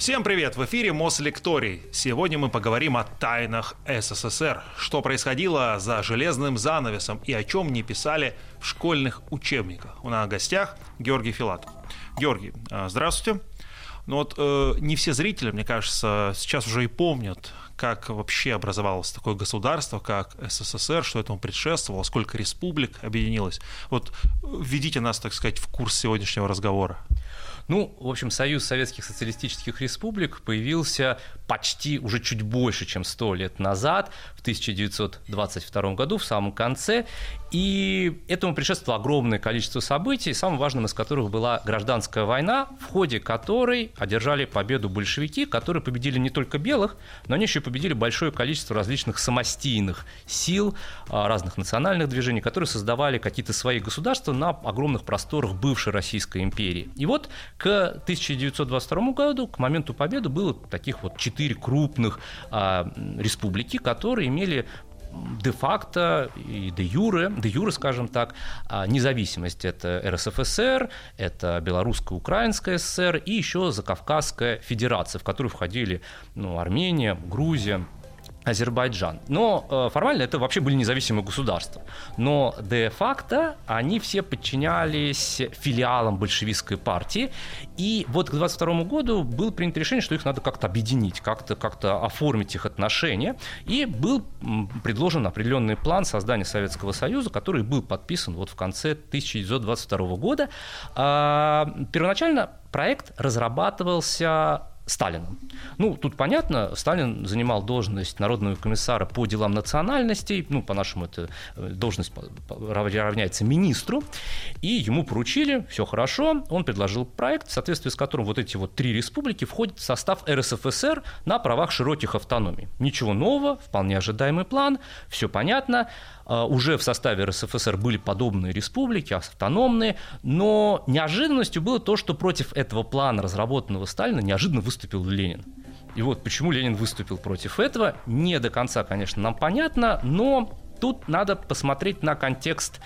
Всем привет! В эфире Мослекторий. Сегодня мы поговорим о тайнах СССР, что происходило за железным занавесом и о чем не писали в школьных учебниках. У нас в гостях Георгий Филатов. Георгий, а, здравствуйте. Ну вот э, не все зрители, мне кажется, сейчас уже и помнят, как вообще образовалось такое государство, как СССР, что этому предшествовало, сколько республик объединилось. Вот введите нас, так сказать, в курс сегодняшнего разговора. Ну, в общем, Союз Советских Социалистических Республик появился почти уже чуть больше, чем сто лет назад, в 1922 году, в самом конце, и этому предшествовало огромное количество событий, самым важным из которых была гражданская война, в ходе которой одержали победу большевики, которые победили не только белых, но они еще победили большое количество различных самостийных сил, а, разных национальных движений, которые создавали какие-то свои государства на огромных просторах бывшей Российской империи. И вот к 1922 году, к моменту победы, было таких вот четыре крупных а, республики, которые имели де-факто и де-юре, де-юре, скажем так, а, независимость. Это РСФСР, это Белорусско-Украинская ССР и еще Закавказская Федерация, в которую входили ну, Армения, Грузия, Азербайджан. Но э, формально это вообще были независимые государства. Но де-факто они все подчинялись филиалам большевистской партии. И вот к 22 году было принято решение, что их надо как-то объединить, как-то как оформить их отношения. И был предложен определенный план создания Советского Союза, который был подписан вот в конце 1922 года. А, первоначально проект разрабатывался Сталином. Ну, тут понятно, Сталин занимал должность народного комиссара по делам национальностей, ну, по-нашему, это э, должность равняется министру, и ему поручили, все хорошо, он предложил проект, в соответствии с которым вот эти вот три республики входят в состав РСФСР на правах широких автономий. Ничего нового, вполне ожидаемый план, все понятно, уже в составе РСФСР были подобные республики, автономные, но неожиданностью было то, что против этого плана, разработанного Сталина, неожиданно выступил Ленин. И вот почему Ленин выступил против этого, не до конца, конечно, нам понятно, но тут надо посмотреть на контекст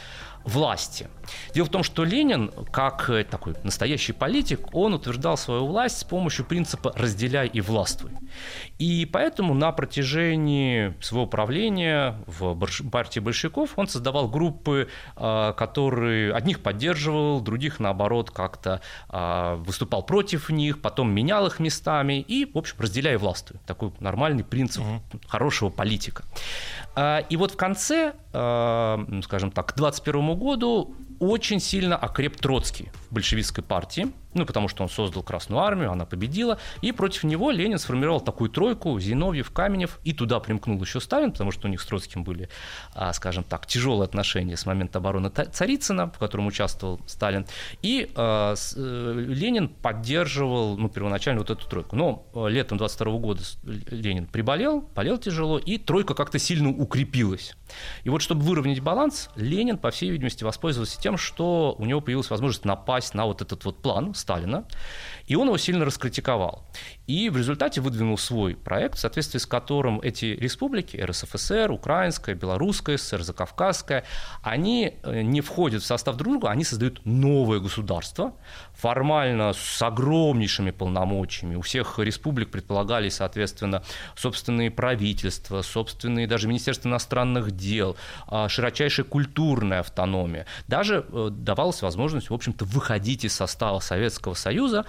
власти. Дело в том, что Ленин, как э, такой настоящий политик, он утверждал свою власть с помощью принципа «разделяй и властвуй». И поэтому на протяжении своего правления в партии большевиков он создавал группы, э, которые одних поддерживал, других, наоборот, как-то э, выступал против них, потом менял их местами и, в общем, разделяй и властвуй. Такой нормальный принцип угу. хорошего политика. И вот в конце, скажем так, к 21 году очень сильно окреп Троцкий в большевистской партии, ну, потому что он создал Красную армию, она победила, и против него Ленин сформировал такую тройку Зиновьев, Каменев, и туда примкнул еще Сталин, потому что у них с Троцким были, а, скажем так, тяжелые отношения с момента обороны Царицына, в котором участвовал Сталин, и э, Ленин поддерживал, ну, первоначально вот эту тройку. Но э, летом 22 года Ленин приболел, болел тяжело, и тройка как-то сильно укрепилась. И вот чтобы выровнять баланс, Ленин, по всей видимости, воспользовался тем, что у него появилась возможность напасть на вот этот вот план Сталина, и он его сильно раскритиковал. И в результате выдвинул свой проект, в соответствии с которым эти республики, РСФСР, Украинская, Белорусская, СССР, Закавказская, они э, не входят в состав друг друга, они создают новое государство, формально с огромнейшими полномочиями. У всех республик предполагались, соответственно, собственные правительства, собственные даже Министерство иностранных дел, а, широчайшая культурная автономия. Даже э, давалась возможность, в общем-то, выходить из состава Советского Союза,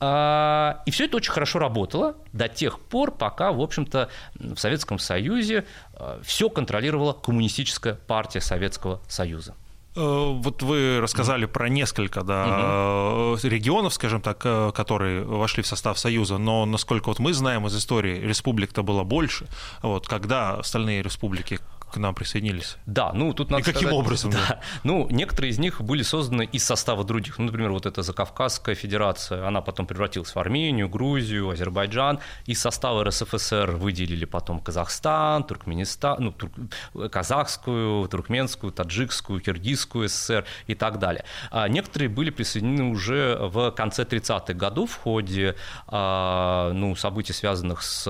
а, и все это очень хорошо работало до тех пор, пока, в общем-то, в Советском Союзе а, все контролировала коммунистическая партия Советского Союза. Э, вот вы рассказали mm-hmm. про несколько да, mm-hmm. регионов, скажем так, э, которые вошли в состав Союза, но насколько вот мы знаем из истории, республик-то было больше. Вот, когда остальные республики к нам присоединились. Да, ну тут надо И каким сказать, образом? Да. да. Ну, некоторые из них были созданы из состава других. Ну, например, вот эта Закавказская федерация, она потом превратилась в Армению, Грузию, Азербайджан. Из состава РСФСР выделили потом Казахстан, Туркменистан, ну, тур... казахскую, туркменскую, таджикскую, киргизскую ССР и так далее. А некоторые были присоединены уже в конце 30-х годов в ходе а, ну, событий, связанных с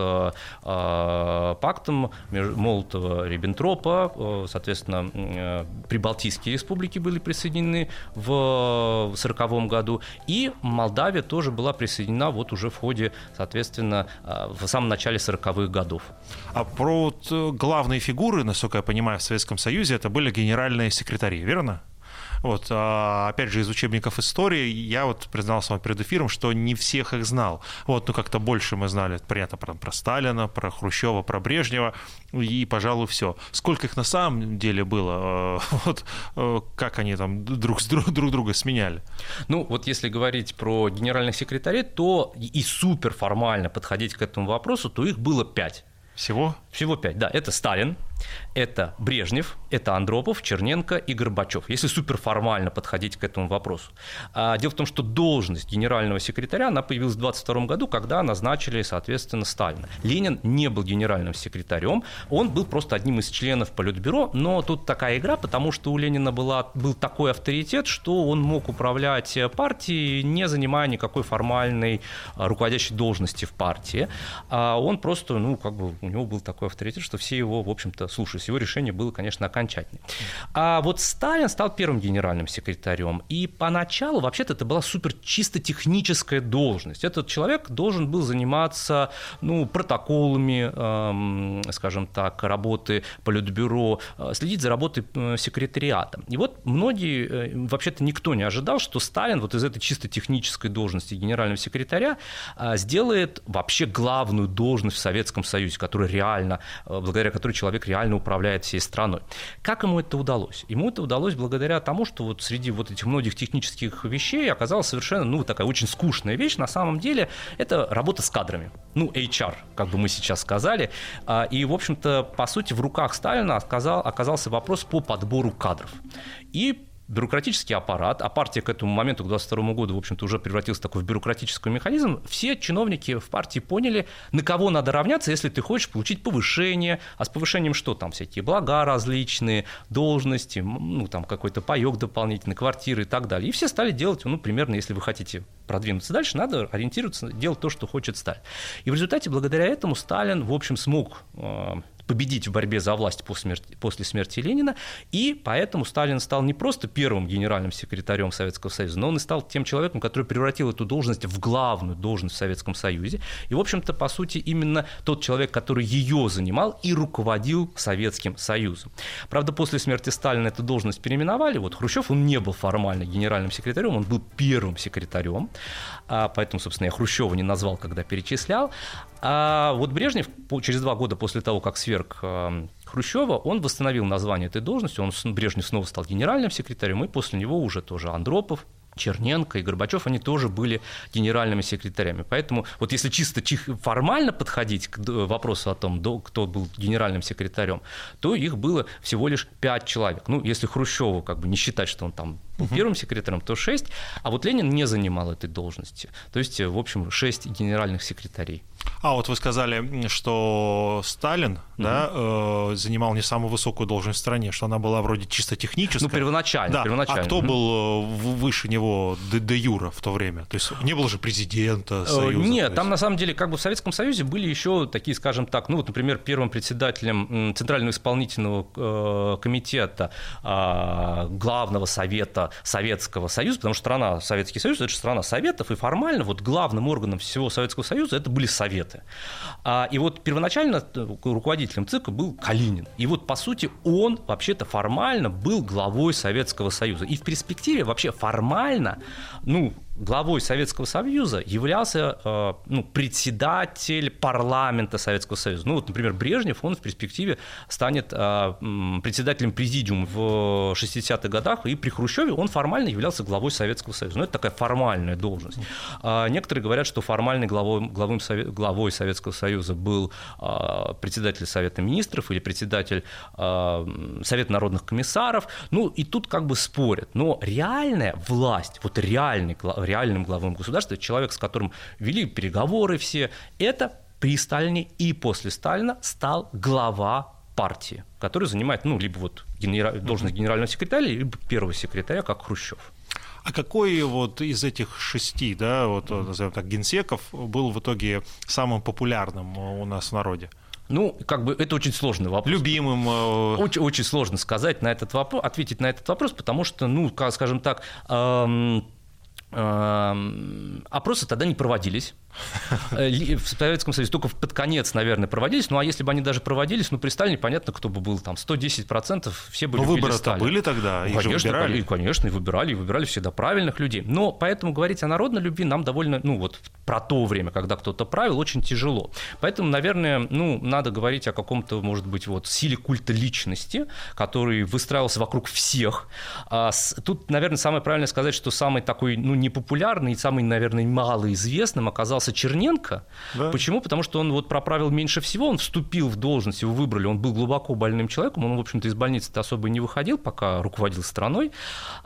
а, пактом Молотова-Риббентропа, Европа, э, соответственно, э, Прибалтийские республики были присоединены в 1940 году, и Молдавия тоже была присоединена вот уже в ходе, соответственно, в самом начале 40-х годов. А про вот главные фигуры, насколько я понимаю, в Советском Союзе это были генеральные секретари, верно? Вот, а, опять же, из учебников истории я вот признался вам перед эфиром, что не всех их знал. Вот, ну как-то больше мы знали, понятно, про, про Сталина, про Хрущева, про Брежнева, и, пожалуй, все. Сколько их на самом деле было? А, вот, а, как они там друг, друг, друг друга сменяли? Ну, вот если говорить про генеральных секретарей, то и супер формально подходить к этому вопросу, то их было пять. Всего? Всего пять, да. Это Сталин, это Брежнев, это Андропов, Черненко и Горбачев, если суперформально подходить к этому вопросу. А, дело в том, что должность генерального секретаря, она появилась в 22 году, когда назначили, соответственно, Сталина. Ленин не был генеральным секретарем, он был просто одним из членов Политбюро, но тут такая игра, потому что у Ленина была, был такой авторитет, что он мог управлять партией, не занимая никакой формальной а, руководящей должности в партии. А он просто, ну, как бы, у него был такой авторитет, что все его, в общем-то, слушались. Его решение было, конечно, окончательным. А вот Сталин стал первым генеральным секретарем. И поначалу, вообще-то, это была супер чисто техническая должность. Этот человек должен был заниматься ну, протоколами, эм, скажем так, работы Политбюро, э, следить за работой э, секретариата. И вот многие, э, вообще-то никто не ожидал, что Сталин вот из этой чисто технической должности генерального секретаря сделает вообще главную должность в Советском Союзе, которая реально, благодаря которой человек реально реально управляет всей страной. Как ему это удалось? Ему это удалось благодаря тому, что вот среди вот этих многих технических вещей оказалась совершенно, ну, такая очень скучная вещь. На самом деле это работа с кадрами. Ну, HR, как бы мы сейчас сказали. А, и, в общем-то, по сути, в руках Сталина оказался вопрос по подбору кадров. И бюрократический аппарат, а партия к этому моменту, к 2022 году, в общем-то, уже превратился в такой бюрократический механизм, все чиновники в партии поняли, на кого надо равняться, если ты хочешь получить повышение, а с повышением что там, всякие блага различные, должности, ну, там, какой-то паек дополнительный, квартиры и так далее. И все стали делать, ну, примерно, если вы хотите продвинуться дальше, надо ориентироваться, делать то, что хочет Сталин. И в результате, благодаря этому, Сталин, в общем, смог э, победить в борьбе за власть после смерти, Ленина, и поэтому Сталин стал не просто первым генеральным секретарем Советского Союза, но он и стал тем человеком, который превратил эту должность в главную должность в Советском Союзе. И, в общем-то, по сути, именно тот человек, который ее занимал и руководил Советским Союзом. Правда, после смерти Сталина эту должность переименовали. Вот Хрущев, он не был формально генеральным секретарем, он был первым секретарем, а поэтому, собственно, я Хрущева не назвал, когда перечислял. А вот Брежнев через два года после того, как сверг эм, Хрущева, он восстановил название этой должности, он Брежнев снова стал генеральным секретарем, и после него уже тоже Андропов, Черненко и Горбачев, они тоже были генеральными секретарями. Поэтому вот если чисто формально подходить к вопросу о том, кто был генеральным секретарем, то их было всего лишь пять человек. Ну, если Хрущеву как бы не считать, что он там был угу. первым секретарем, то шесть, а вот Ленин не занимал этой должности. То есть, в общем, шесть генеральных секретарей. А вот вы сказали, что Сталин угу. да, э, занимал не самую высокую должность в стране, что она была вроде чисто техническая. Ну, первоначально. Да. первоначально. А кто угу. был э, выше него де, де юра в то время? То есть не было же президента э, Союза? Нет, там на самом деле как бы в Советском Союзе были еще такие, скажем так, ну вот, например, первым председателем Центрального исполнительного э, комитета э, главного совета Советского Союза, потому что страна Советский Союз это же страна Советов, и формально вот главным органом всего Советского Союза это были Советы. А, и вот первоначально э, руководителем ЦИКа был Калинин. И вот, по сути, он вообще-то формально был главой Советского Союза. И в перспективе вообще формально, ну, главой Советского Союза являлся э, ну, председатель парламента Советского Союза. Ну, вот, например, Брежнев, он в перспективе станет э, председателем президиума в 60-х годах, и при Хрущеве он формально являлся главой Советского Союза. Ну, это такая формальная должность. А некоторые говорят, что формальной главой, главой, главой Советского Союза был э, председатель Совета Министров или председатель Совета народных комиссаров. Ну, и тут как бы спорят. Но реальная власть, вот реальный реальным главным государства, человек, с которым вели переговоры все, это при Сталине и после Сталина стал глава партии, который занимает, ну, либо вот генера... должность генерального секретаря, либо первого секретаря, как Хрущев. А какой вот из этих шести, да, вот назовем так, генсеков был в итоге самым популярным у нас в народе? Ну, как бы это очень сложный вопрос. Любимым. Э, очень, очень сложно сказать на этот вопрос, ответить на этот вопрос, потому что, ну, скажем так, эм, опросы тогда не проводились. Э, в Советском Союзе только под конец, наверное, проводились. Ну, а если бы они даже проводились, ну, при Сталине понятно, кто бы был там. 110% все были Но выборы-то были тогда, их конечно, же выбирали. Конечно, и выбирали, и выбирали всегда правильных людей. Но поэтому говорить о народной любви нам довольно, ну, вот про то время, когда кто-то правил, очень тяжело. Поэтому, наверное, ну, надо говорить о каком-то, может быть, вот силе культа личности, который выстраивался вокруг всех. А тут, наверное, самое правильное сказать, что самый такой, ну, непопулярный и самый, наверное, малоизвестным оказался оказался Черненко. Да. Почему? Потому что он вот проправил меньше всего, он вступил в должность, его выбрали, он был глубоко больным человеком, он, в общем-то, из больницы особо не выходил, пока руководил страной,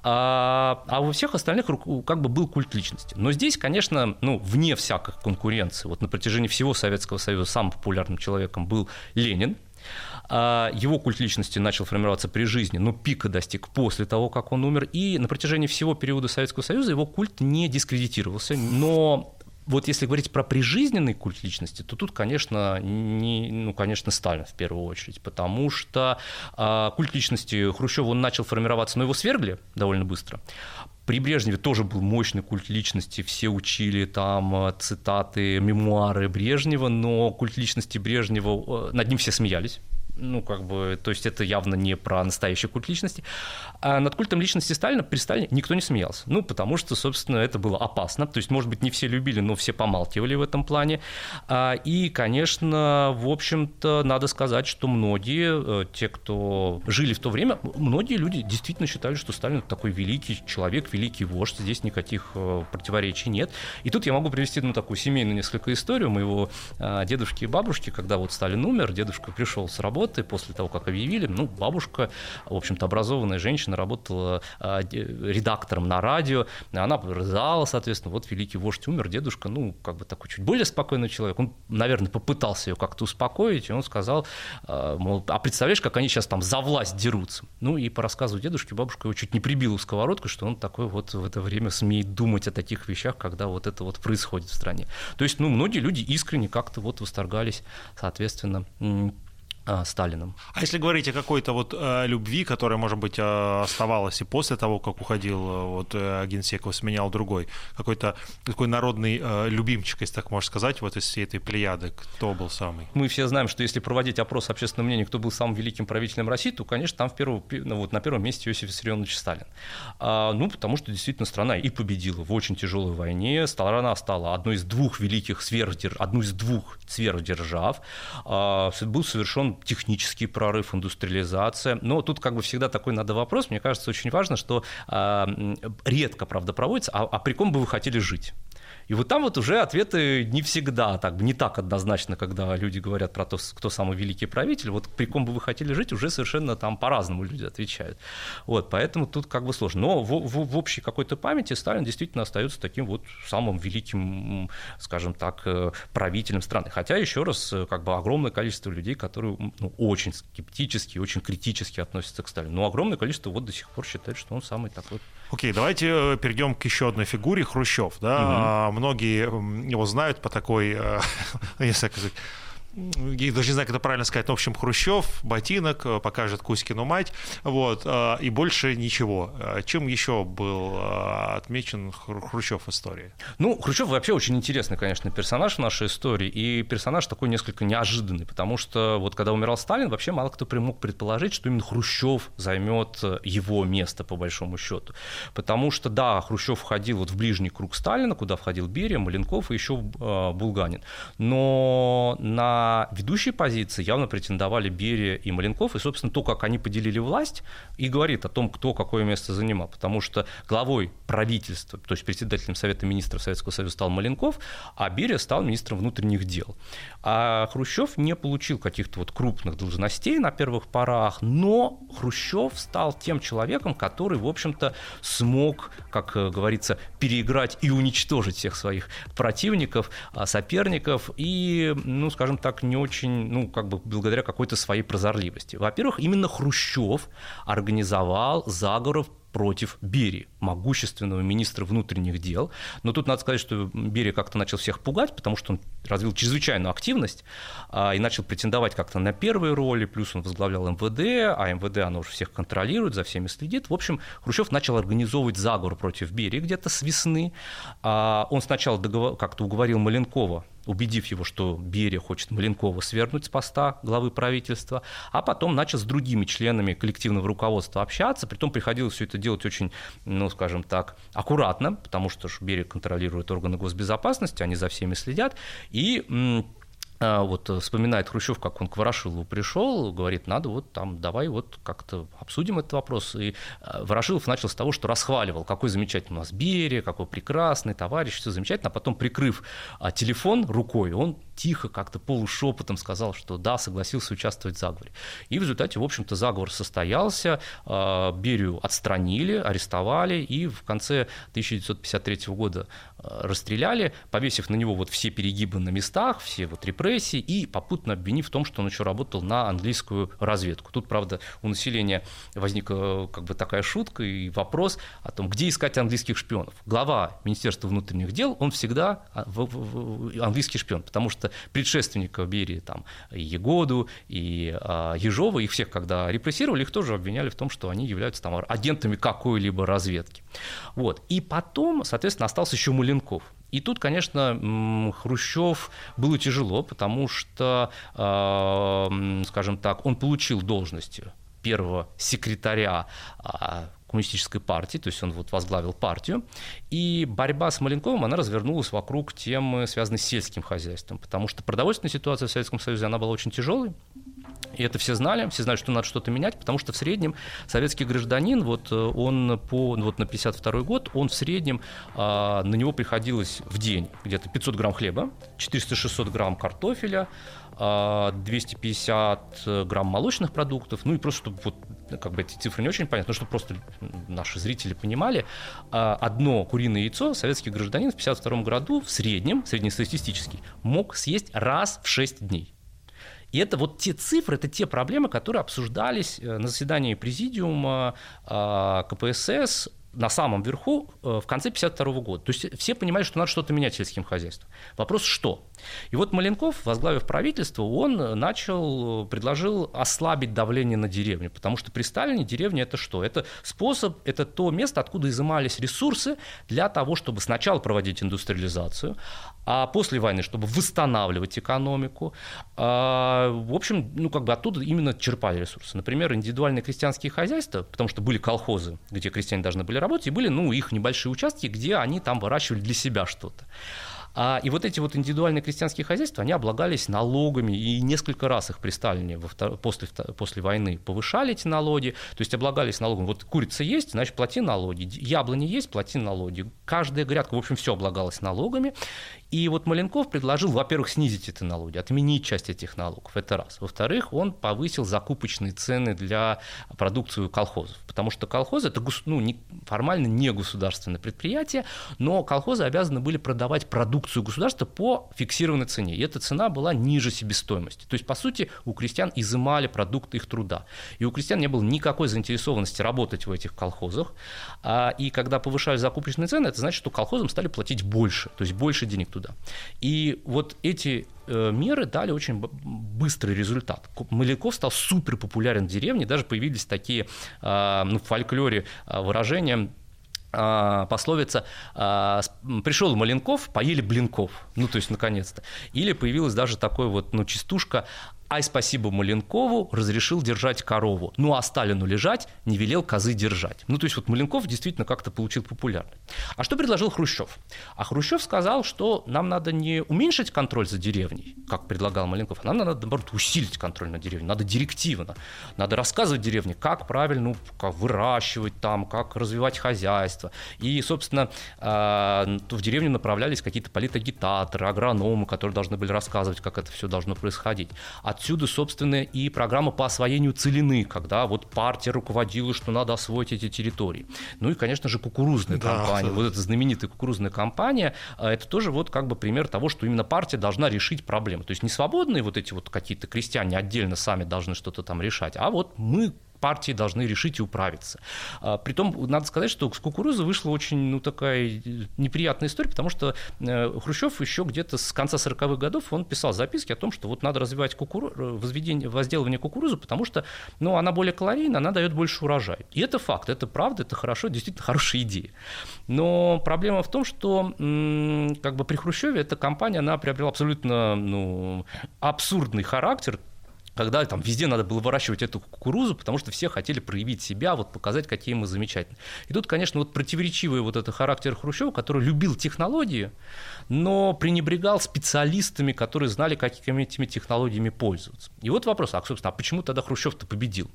а, а у всех остальных как бы был культ личности. Но здесь, конечно, ну, вне всякой конкуренции, вот на протяжении всего Советского Союза самым популярным человеком был Ленин, а, его культ личности начал формироваться при жизни, но пика достиг после того, как он умер. И на протяжении всего периода Советского Союза его культ не дискредитировался. Но вот если говорить про прижизненный культ личности, то тут, конечно, не, ну, конечно, Сталин в первую очередь, потому что э, культ личности Хрущева он начал формироваться, но его свергли довольно быстро. При Брежневе тоже был мощный культ личности, все учили там а, цитаты, мемуары Брежнева, но культ личности Брежнева, над ним все смеялись, ну, как бы, то есть это явно не про настоящий культ личности. А над культом личности Сталина при Сталине никто не смеялся. Ну, потому что, собственно, это было опасно. То есть, может быть, не все любили, но все помалкивали в этом плане. А, и, конечно, в общем-то, надо сказать, что многие, э, те, кто жили в то время, многие люди действительно считали, что Сталин такой великий человек, великий вождь. Здесь никаких э, противоречий нет. И тут я могу привести ну, такую семейную несколько историю моего а, дедушки и бабушки, когда вот Сталин умер, дедушка пришел с работы, работы после того, как объявили. Ну, бабушка, в общем-то, образованная женщина, работала а, редактором на радио. Она рыдала, соответственно, вот великий вождь умер, дедушка, ну, как бы такой чуть более спокойный человек. Он, наверное, попытался ее как-то успокоить, и он сказал, а, мол, а представляешь, как они сейчас там за власть дерутся. Ну, и по рассказу дедушки бабушка его чуть не прибила в сковородку, что он такой вот в это время смеет думать о таких вещах, когда вот это вот происходит в стране. То есть, ну, многие люди искренне как-то вот восторгались, соответственно, а, Сталином. А если говорить о какой-то вот э, любви, которая, может быть, э, оставалась и после того, как уходил э, вот э, Генсеков, сменял другой, какой-то такой народный э, любимчик, если так можно сказать, вот из всей этой плеяды, кто был самый? Мы все знаем, что если проводить опрос общественного мнения, кто был самым великим правителем России, то, конечно, там в первом, ну, вот, на первом месте Иосиф Виссарионович Сталин. А, ну, потому что действительно страна и победила в очень тяжелой войне, страна стала одной из двух великих сверхдерж... одной из двух сверхдержав, а, был совершен технический прорыв, индустриализация. Но тут как бы всегда такой надо вопрос. Мне кажется, очень важно, что э, редко, правда, проводится, а, а при ком бы вы хотели жить? И вот там вот уже ответы не всегда так, не так однозначно, когда люди говорят про то, кто самый великий правитель. Вот при ком бы вы хотели жить, уже совершенно там по-разному люди отвечают. Вот, поэтому тут как бы сложно. Но в, в, в общей какой-то памяти Сталин действительно остается таким вот самым великим, скажем так, э, правителем страны. Хотя, еще раз, э, как бы огромное количество людей, которые ну, очень скептически, очень критически относятся к Сталину. Но огромное количество вот до сих пор считает, что он самый такой Окей, давайте э, перейдем к еще одной фигуре Хрущев. Да? Угу. Многие его знают по такой, э, ну, знаю, как я даже не знаю, как это правильно сказать, в общем, Хрущев, ботинок, э, покажет Кузькину мать, вот, э, и больше ничего. Э, чем еще был отмечен Хрущев в истории? Ну, Хрущев вообще очень интересный, конечно, персонаж в нашей истории, и персонаж такой несколько неожиданный, потому что вот когда умирал Сталин, вообще мало кто мог предположить, что именно Хрущев займет его место, по большому счету. Потому что, да, Хрущев входил вот в ближний круг Сталина, куда входил Берия, Маленков и еще Булганин. Но на на ведущие позиции явно претендовали Берия и Маленков, и, собственно, то, как они поделили власть, и говорит о том, кто какое место занимал, потому что главой правительства, то есть председателем Совета министров Советского Союза стал Маленков, а Берия стал министром внутренних дел. А Хрущев не получил каких-то вот крупных должностей на первых порах, но Хрущев стал тем человеком, который, в общем-то, смог, как говорится, переиграть и уничтожить всех своих противников, а, соперников, и, ну, скажем так, так не очень, ну, как бы благодаря какой-то своей прозорливости. Во-первых, именно Хрущев организовал заговор против Берии, могущественного министра внутренних дел. Но тут надо сказать, что Берия как-то начал всех пугать, потому что он развил чрезвычайную активность а, и начал претендовать как-то на первые роли, плюс он возглавлял МВД, а МВД оно уже всех контролирует, за всеми следит. В общем, Хрущев начал организовывать заговор против Берии где-то с весны. А, он сначала договор... как-то уговорил Маленкова убедив его, что Берия хочет Маленкова свергнуть с поста главы правительства, а потом начал с другими членами коллективного руководства общаться, притом приходилось все это делать очень, ну, скажем так, аккуратно, потому что Берия контролирует органы госбезопасности, они за всеми следят, и вот э, вспоминает Хрущев, как он к Ворошилову пришел, говорит, надо вот там, давай вот как-то обсудим этот вопрос. И э, Ворошилов начал с того, что расхваливал, какой замечательный у нас Берия, какой прекрасный товарищ, все замечательно, а потом, прикрыв а, телефон рукой, он тихо, как-то полушепотом сказал, что да, согласился участвовать в заговоре. И в результате, в общем-то, заговор состоялся, а, Берию отстранили, арестовали, и в конце 1953 года расстреляли, повесив на него вот все перегибы на местах, все вот репрессии, и попутно обвинив в том, что он еще работал на английскую разведку. Тут, правда, у населения возникла как бы такая шутка и вопрос о том, где искать английских шпионов. Глава Министерства внутренних дел, он всегда а, английский шпион, потому что предшественников Берии, там, и Егоду, и а, Ежова, их всех, когда репрессировали, их тоже обвиняли в том, что они являются там агентами какой-либо разведки. Вот. И потом, соответственно, остался еще Маленков. И тут, конечно, Хрущев было тяжело, потому что, а, скажем так, он получил должность первого секретаря а, коммунистической партии, то есть он вот возглавил партию, и борьба с Маленковым, она развернулась вокруг темы, связанной с сельским хозяйством, потому что продовольственная ситуация в Советском Союзе, она была очень тяжелой, и это все знали, все знали, что надо что-то менять, потому что в среднем советский гражданин, вот э, он по, вот на 52 год, он в среднем, а, на него приходилось в день где-то 500 грамм хлеба, 400-600 грамм картофеля, 250 а, грамм молочных продуктов, ну и просто, чтобы вот как бы эти цифры не очень понятны, но чтобы просто наши зрители понимали, а, одно куриное яйцо советский гражданин в 52 году в среднем, среднестатистический, мог съесть раз в 6 дней. И это вот те цифры, это те проблемы, которые обсуждались э, на заседании президиума а, КПСС на самом верху э, в конце 1952 года. То есть все понимали, что надо что-то менять сельским хозяйством. Вопрос, что? И вот Маленков, возглавив правительство, он начал, предложил ослабить давление на деревню, потому что при Сталине деревня – это что? Это способ, это то место, откуда изымались ресурсы для того, чтобы сначала проводить индустриализацию, а после войны, чтобы восстанавливать экономику. А, в общем, ну, как бы оттуда именно черпали ресурсы. Например, индивидуальные крестьянские хозяйства, потому что были колхозы, где крестьяне должны были работать, и были, ну, их небольшие участки, где они там выращивали для себя что-то. А, и вот эти вот индивидуальные крестьянские хозяйства, они облагались налогами, и несколько раз их при Сталине во втор... после, после войны повышали эти налоги, то есть облагались налогами. Вот курица есть, значит, плати налоги, яблони есть, плати налоги. Каждая грядка, в общем, все облагалось налогами, и вот Маленков предложил, во-первых, снизить эти налоги, отменить часть этих налогов, это раз. Во-вторых, он повысил закупочные цены для продукции колхозов, потому что колхозы – это ну, не, формально не государственное предприятие, но колхозы обязаны были продавать продукцию государства по фиксированной цене, и эта цена была ниже себестоимости. То есть, по сути, у крестьян изымали продукты их труда, и у крестьян не было никакой заинтересованности работать в этих колхозах, а, и когда повышали закупочные цены, это значит, что колхозам стали платить больше, то есть больше денег туда туда. И вот эти э, меры дали очень быстрый результат. Маляков стал супер популярен в деревне, даже появились такие а, ну, в фольклоре а, выражения а, пословица «пришел Маленков, поели блинков», ну, то есть, наконец-то. Или появилась даже такой вот, ну, частушка Ай, спасибо Маленкову, разрешил держать корову. Ну, а Сталину лежать, не велел козы держать. Ну, то есть вот Маленков действительно как-то получил популярность. А что предложил Хрущев? А Хрущев сказал, что нам надо не уменьшить контроль за деревней, как предлагал Маленков, а нам надо, наоборот, усилить контроль на деревней. Надо директивно. Надо рассказывать деревне, как правильно как выращивать там, как развивать хозяйство. И, собственно, а, в деревню направлялись какие-то политагитаторы, агрономы, которые должны были рассказывать, как это все должно происходить. От Отсюда, собственно, и программа по освоению целины, когда вот партия руководила, что надо освоить эти территории. Ну и, конечно же, кукурузная да, компания. Да. Вот эта знаменитая кукурузная компания, а, это тоже вот как бы пример того, что именно партия должна решить проблему. То есть не свободные вот эти вот какие-то крестьяне отдельно сами должны что-то там решать, а вот мы партии должны решить и управиться. А, притом, надо сказать, что с кукурузы вышла очень ну, такая неприятная история, потому что э, Хрущев еще где-то с конца 40-х годов он писал записки о том, что вот надо развивать кукуру... возведение, возделывание кукурузы, потому что ну, она более калорийна, она дает больше урожая. И это факт, это правда, это хорошо, действительно хорошая идея. Но проблема в том, что как бы при Хрущеве эта компания, она приобрела абсолютно ну, абсурдный характер, когда там везде надо было выращивать эту кукурузу, потому что все хотели проявить себя, вот показать, какие мы замечательные. И тут, конечно, вот противоречивый вот этот характер Хрущева, который любил технологии, но пренебрегал специалистами, которые знали, какими этими технологиями пользоваться. И вот вопрос, а, собственно, а почему тогда Хрущев-то победил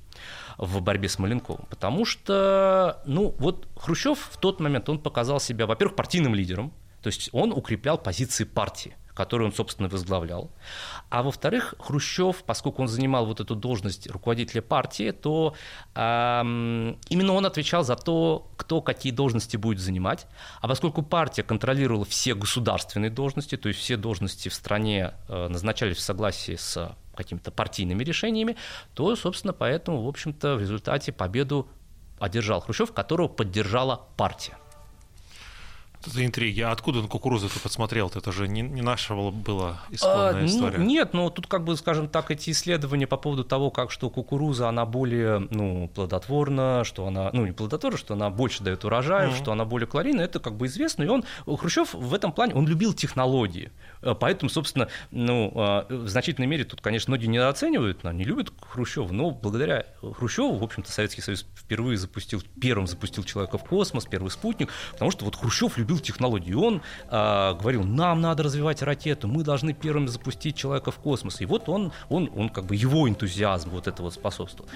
в борьбе с Маленковым? Потому что, ну, вот Хрущев в тот момент, он показал себя, во-первых, партийным лидером, то есть он укреплял позиции партии которую он, собственно, возглавлял. А во-вторых, Хрущев, поскольку он занимал вот эту должность руководителя партии, то э, именно он отвечал за то, кто какие должности будет занимать. А поскольку партия контролировала все государственные должности, то есть все должности в стране э, назначались в согласии с какими-то партийными решениями, то, собственно, поэтому, в общем-то, в результате победу одержал Хрущев, которого поддержала партия. Это интриги. А откуда на кукурузу ты подсмотрел? Это же не, не наша была исходная а, история. Нет, но тут, как бы, скажем так, эти исследования по поводу того, как что кукуруза, она более ну, плодотворна, что она, ну, не плодотворна, что она больше дает урожаев, mm-hmm. что она более калорийна, это как бы известно. И он, Хрущев в этом плане, он любил технологии. Э, поэтому, собственно, ну, э, в значительной мере тут, конечно, многие недооценивают, не любят Хрущева, но благодаря Хрущеву, в общем-то, Советский Союз впервые запустил, первым запустил человека в космос, первый спутник, потому что вот Хрущев любил технологии. И он э, говорил, нам надо развивать ракету, мы должны первым запустить человека в космос. И вот он, он, он как бы его энтузиазм вот это вот способствовал.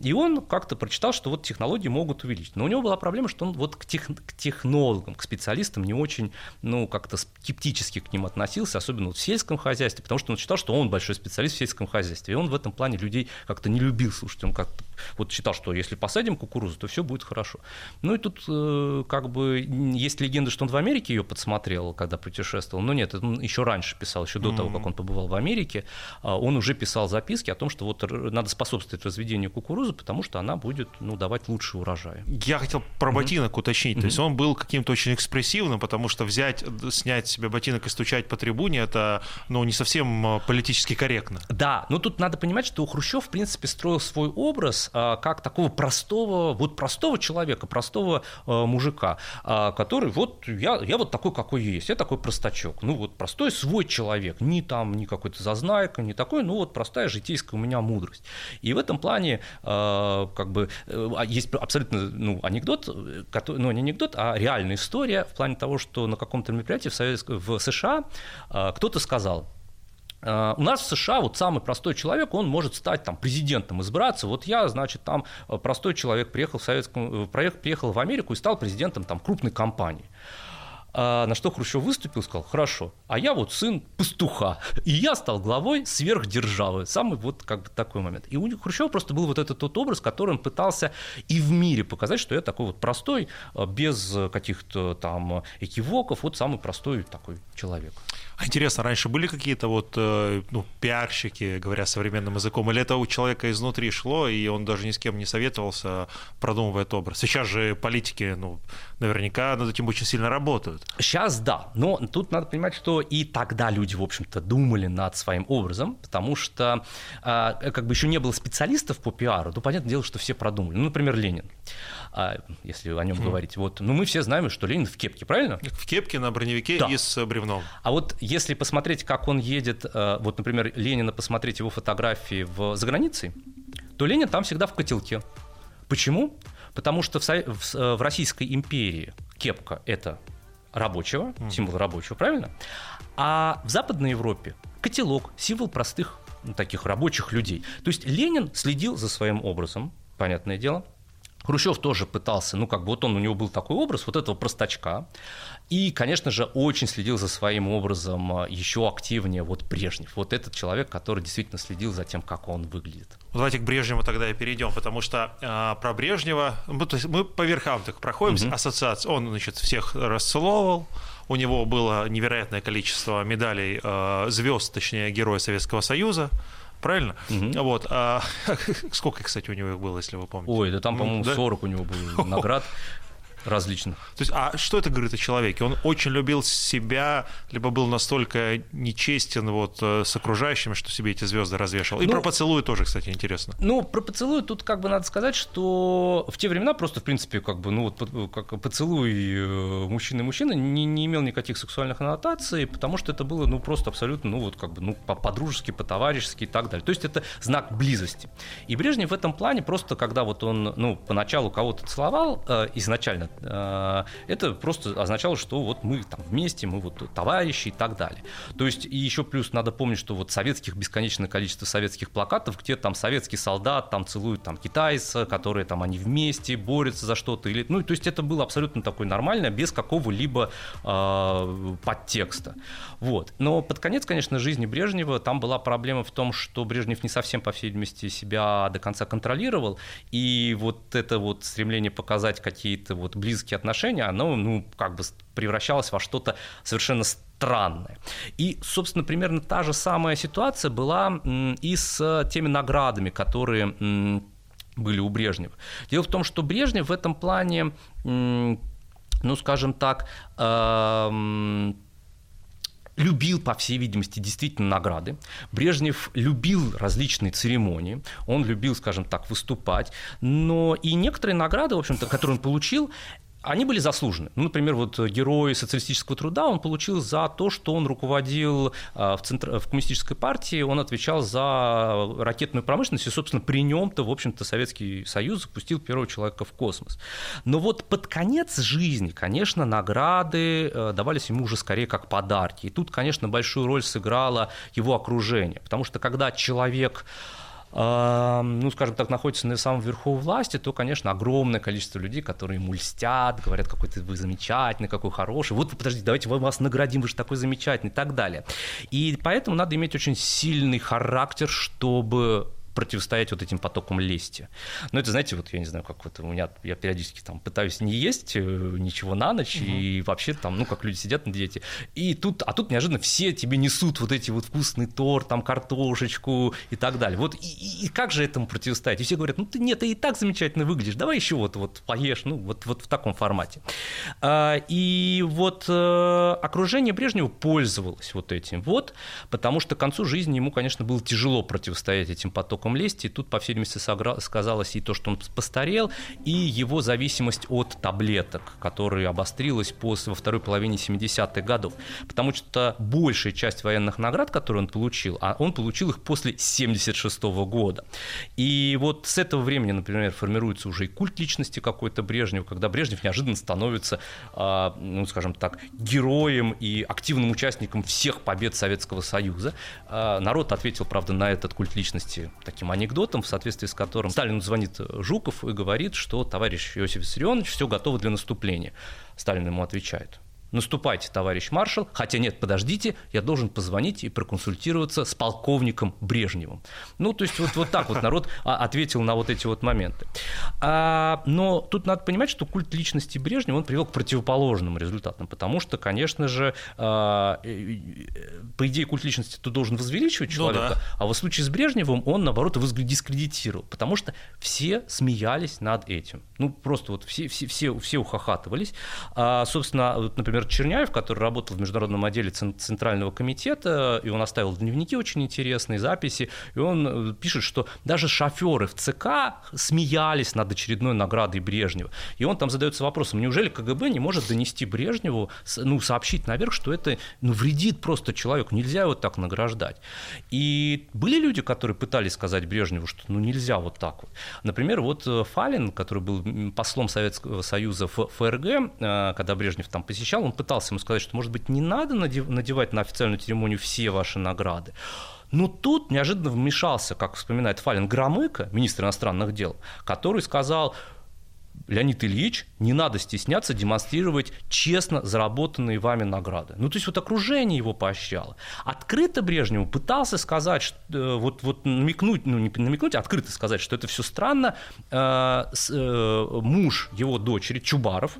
И он как-то прочитал, что вот технологии могут увеличить. Но у него была проблема, что он вот к, тех, к технологам, к специалистам не очень, ну, как-то скептически к ним относился, особенно вот в сельском хозяйстве, потому что он считал, что он большой специалист в сельском хозяйстве. И он в этом плане людей как-то не любил слушать. Он как-то вот считал, что если посадим кукурузу, то все будет хорошо. Ну и тут э, как бы есть легенда, что он в Америке ее подсмотрел, когда путешествовал. Но нет, он еще раньше писал, еще до mm-hmm. того, как он побывал в Америке, а, он уже писал записки о том, что вот надо способствовать разведению кукурузы, потому что она будет ну, давать лучший урожай. Я хотел про mm-hmm. ботинок уточнить. Mm-hmm. То есть он был каким-то очень экспрессивным, потому что взять, снять себе ботинок и стучать по трибуне, это ну, не совсем а, политически корректно. Да, но тут надо понимать, что Хрущев, в принципе, строил свой образ а, как такого простого, вот простого человека, простого мужика, который вот я, я вот такой, какой есть, я такой простачок. Ну вот простой свой человек, не там, не какой-то зазнайка, не такой, ну вот простая житейская у меня мудрость. И в этом плане э, как бы э, есть абсолютно ну, анекдот, который, ну не анекдот, а реальная история в плане того, что на каком-то мероприятии в, Совет... в США э, кто-то сказал, э, у нас в США вот самый простой человек, он может стать там президентом, избраться. Вот я, значит, там э, простой человек приехал в, Советском, приехал в Америку и стал президентом там крупной компании. На что Хрущев выступил сказал, хорошо, а я вот сын пастуха, и я стал главой сверхдержавы. Самый вот как бы такой момент. И у Хрущева просто был вот этот тот образ, который он пытался и в мире показать, что я такой вот простой, без каких-то там экивоков, вот самый простой такой человек. А интересно, раньше были какие-то вот э, ну, пиарщики, говоря современным языком, или это у человека изнутри шло, и он даже ни с кем не советовался, продумывая этот образ? Сейчас же политики, ну, наверняка над этим очень сильно работают. Сейчас да, но тут надо понимать, что и тогда люди, в общем-то, думали над своим образом, потому что э, как бы еще не было специалистов по пиару, то понятное дело, что все продумали. Ну, например, Ленин а, если о нем mm. говорить. Вот, ну, мы все знаем, что Ленин в кепке, правильно? В кепке на броневике да. и с бревном. А вот если посмотреть, как он едет, э, вот, например, Ленина, посмотреть его фотографии в, за границей, то Ленин там всегда в котелке. Почему? Потому что в, в, в Российской империи кепка – это рабочего, mm. символ рабочего, правильно? А в Западной Европе котелок – символ простых ну, таких рабочих людей. То есть Ленин следил за своим образом, понятное дело – Хрущев тоже пытался, ну, как бы вот он, у него был такой образ вот этого простачка, и, конечно же, очень следил за своим образом а, еще активнее вот Брежнев. Вот этот человек, который действительно следил за тем, как он выглядит. Давайте к Брежневу тогда и перейдем, потому что э, про Брежнева, мы, то есть мы по верхам так проходимся, угу. ассоциация, он, значит, всех расцеловывал, у него было невероятное количество медалей, э, звезд, точнее, Героя Советского Союза, правильно? Угу. Вот. А, сколько, кстати, у него их было, если вы помните? Ой, да там, ну, по-моему, да? 40 у него было наград различных. То есть, а что это говорит о человеке? Он очень любил себя, либо был настолько нечестен вот э, с окружающими, что себе эти звезды развешивал. И ну, про поцелуй тоже, кстати, интересно. Ну, про поцелуй тут как бы надо сказать, что в те времена просто, в принципе, как бы, ну вот как поцелуй э, мужчины и мужчины не, не имел никаких сексуальных аннотаций, потому что это было, ну, просто абсолютно, ну, вот как бы, ну, по-дружески, по-товарищески и так далее. То есть это знак близости. И Брежнев в этом плане просто, когда вот он, ну, поначалу кого-то целовал, э, изначально это просто означало, что вот мы там вместе, мы вот товарищи и так далее. То есть и еще плюс надо помнить, что вот советских бесконечное количество советских плакатов, где там советский солдат там целует там китайца, которые там они вместе борются за что-то или ну то есть это было абсолютно такое нормально без какого-либо э, подтекста. Вот. Но под конец, конечно, жизни Брежнева там была проблема в том, что Брежнев не совсем по всей видимости себя до конца контролировал и вот это вот стремление показать какие-то вот близкие отношения, оно, ну, как бы превращалось во что-то совершенно странное. И, собственно, примерно та же самая ситуация была и с теми наградами, которые были у Брежнева. Дело в том, что Брежнев в этом плане, ну, скажем так, любил, по всей видимости, действительно награды. Брежнев любил различные церемонии, он любил, скажем так, выступать, но и некоторые награды, в общем-то, которые он получил, они были заслужены. Ну, например, вот герой социалистического труда он получил за то, что он руководил а, в, центр... в коммунистической партии, он отвечал за ракетную промышленность, и, собственно, при нем-то, в общем-то, Советский Союз запустил первого человека в космос. Но вот под конец жизни, конечно, награды э, давались ему уже скорее как подарки. И тут, конечно, большую роль сыграло его окружение, потому что когда человек ну, скажем так, находится на самом верху власти, то, конечно, огромное количество людей, которые ему льстят, говорят, какой ты вы замечательный, какой хороший, вот, подождите, давайте мы вас наградим, вы же такой замечательный и так далее. И поэтому надо иметь очень сильный характер, чтобы противостоять вот этим потокам лести. Но это, знаете, вот я не знаю, как вот у меня, я периодически там пытаюсь не есть э, ничего на ночь, угу. и вообще там, ну, как люди сидят на диете, и тут, а тут неожиданно все тебе несут вот эти вот вкусный торт, там, картошечку и так далее. Вот, и, и как же этому противостоять? И все говорят, ну, ты нет, ты и так замечательно выглядишь, давай еще вот, вот поешь, ну, вот, вот в таком формате. А, и вот а, окружение Брежнева пользовалось вот этим вот, потому что к концу жизни ему, конечно, было тяжело противостоять этим потокам высоком лесте. Тут, по всей видимости, сказалось и то, что он постарел, и его зависимость от таблеток, которая обострилась после, во второй половине 70-х годов. Потому что большая часть военных наград, которые он получил, а он получил их после 76 -го года. И вот с этого времени, например, формируется уже и культ личности какой-то Брежнева, когда Брежнев неожиданно становится, а, ну, скажем так, героем и активным участником всех побед Советского Союза. А, народ ответил, правда, на этот культ личности таким анекдотом, в соответствии с которым Сталину звонит Жуков и говорит, что товарищ Иосиф Виссарионович, все готово для наступления. Сталин ему отвечает, Наступайте, товарищ маршал, хотя нет, подождите, я должен позвонить и проконсультироваться с полковником Брежневым. Ну, то есть вот, вот так вот народ а, ответил на вот эти вот моменты. А, но тут надо понимать, что культ личности Брежнева, он привел к противоположным результатам, потому что, конечно же, а, по идее, культ личности ты должен возвеличивать ну человека, ну, да. а в случае с Брежневым он, наоборот, его дискредитировал, потому что все смеялись над этим. Ну, просто вот все, все, все, все ухахатывались. А, собственно, вот, например, Черняев, который работал в международном отделе Центрального комитета, и он оставил дневники очень интересные, записи, и он э, пишет, что даже шоферы в ЦК смеялись над очередной наградой Брежнева. И он там задается вопросом, неужели КГБ не может донести Брежневу, ну, сообщить наверх, что это ну, вредит просто человеку, нельзя его так награждать. И были люди, которые пытались сказать Брежневу, что ну нельзя вот так вот. Например, вот э, Фалин, который был послом Советского Союза в ФРГ, э, когда Брежнев там посещал, он пытался ему сказать, что, может быть, не надо надевать на официальную церемонию все ваши награды. Но тут неожиданно вмешался, как вспоминает Фалин, Громыко, министр иностранных дел, который сказал, Леонид Ильич, не надо стесняться демонстрировать честно заработанные вами награды. Ну, то есть вот окружение его поощряло. Открыто Брежневу пытался сказать, что, э, вот, вот намекнуть, ну не намекнуть, а открыто сказать, что это все странно. Э, э, муж его дочери, Чубаров,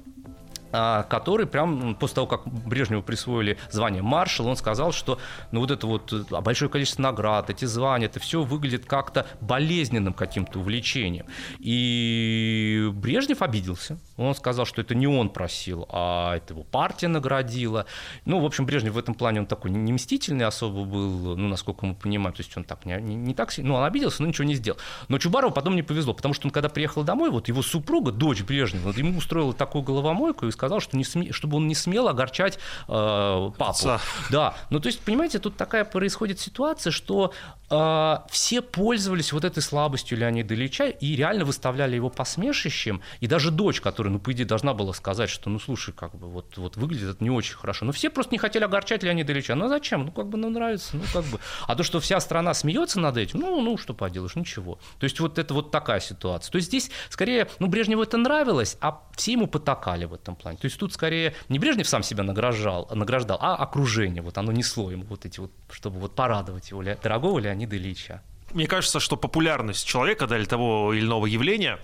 который прям после того, как Брежневу присвоили звание маршала, он сказал, что ну вот это вот а, большое количество наград, эти звания, это все выглядит как-то болезненным каким-то увлечением. И Брежнев обиделся. Он сказал, что это не он просил, а это его партия наградила. Ну, в общем, Брежнев в этом плане он такой не мстительный особо был, ну, насколько мы понимаем, то есть он так не, не, не так сильно, ну, он обиделся, но ничего не сделал. Но Чубарову потом не повезло, потому что он когда приехал домой, вот его супруга, дочь Брежнева, ему устроила такую головомойку и сказал, что не сме... чтобы он не смел огорчать э, папу. Отца. Да, ну то есть, понимаете, тут такая происходит ситуация, что э, все пользовались вот этой слабостью Леонида Ильича и реально выставляли его посмешищем, и даже дочь, которая, ну, по идее, должна была сказать, что, ну, слушай, как бы, вот, вот выглядит это не очень хорошо, но все просто не хотели огорчать Леонида Ильича, ну, зачем, ну, как бы, ну, нравится, ну, как бы, а то, что вся страна смеется над этим, ну, ну, что поделаешь, ничего. То есть, вот это вот такая ситуация. То есть, здесь, скорее, ну, Брежневу это нравилось, а все ему потакали в этом плане. То есть, тут скорее не Брежнев сам себя награждал, награждал а окружение, вот оно несло ему вот эти вот, чтобы вот порадовать его, дорогого Леонида Ильича. Мне кажется, что популярность человека да, того или иного явления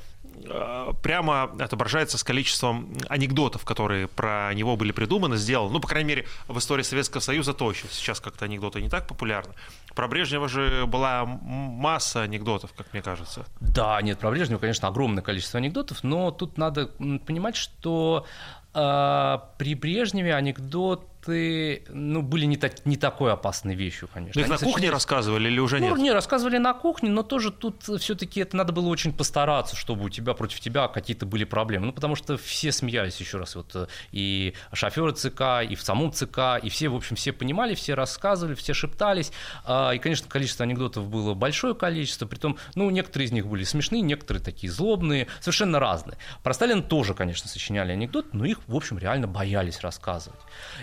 прямо отображается с количеством анекдотов, которые про него были придуманы, сделаны. Ну, по крайней мере, в истории Советского Союза точно. Сейчас как-то анекдоты не так популярны. Про Брежнева же была масса анекдотов, как мне кажется. Да, нет, про Брежнева, конечно, огромное количество анекдотов, но тут надо понимать, что э, при Брежневе анекдот ты, ну, были не, так, не такой опасной вещью, конечно. Их на кухне сочиняли... рассказывали или уже ну, нет? Не, рассказывали на кухне, но тоже тут все-таки это надо было очень постараться, чтобы у тебя против тебя какие-то были проблемы. Ну, потому что все смеялись еще раз, вот и шоферы ЦК, и в самом ЦК, и все, в общем, все понимали, все рассказывали, все шептались. А, и, конечно, количество анекдотов было большое количество, притом, ну, некоторые из них были смешные, некоторые такие злобные, совершенно разные. Про Сталина тоже, конечно, сочиняли анекдоты, но их, в общем, реально боялись рассказывать.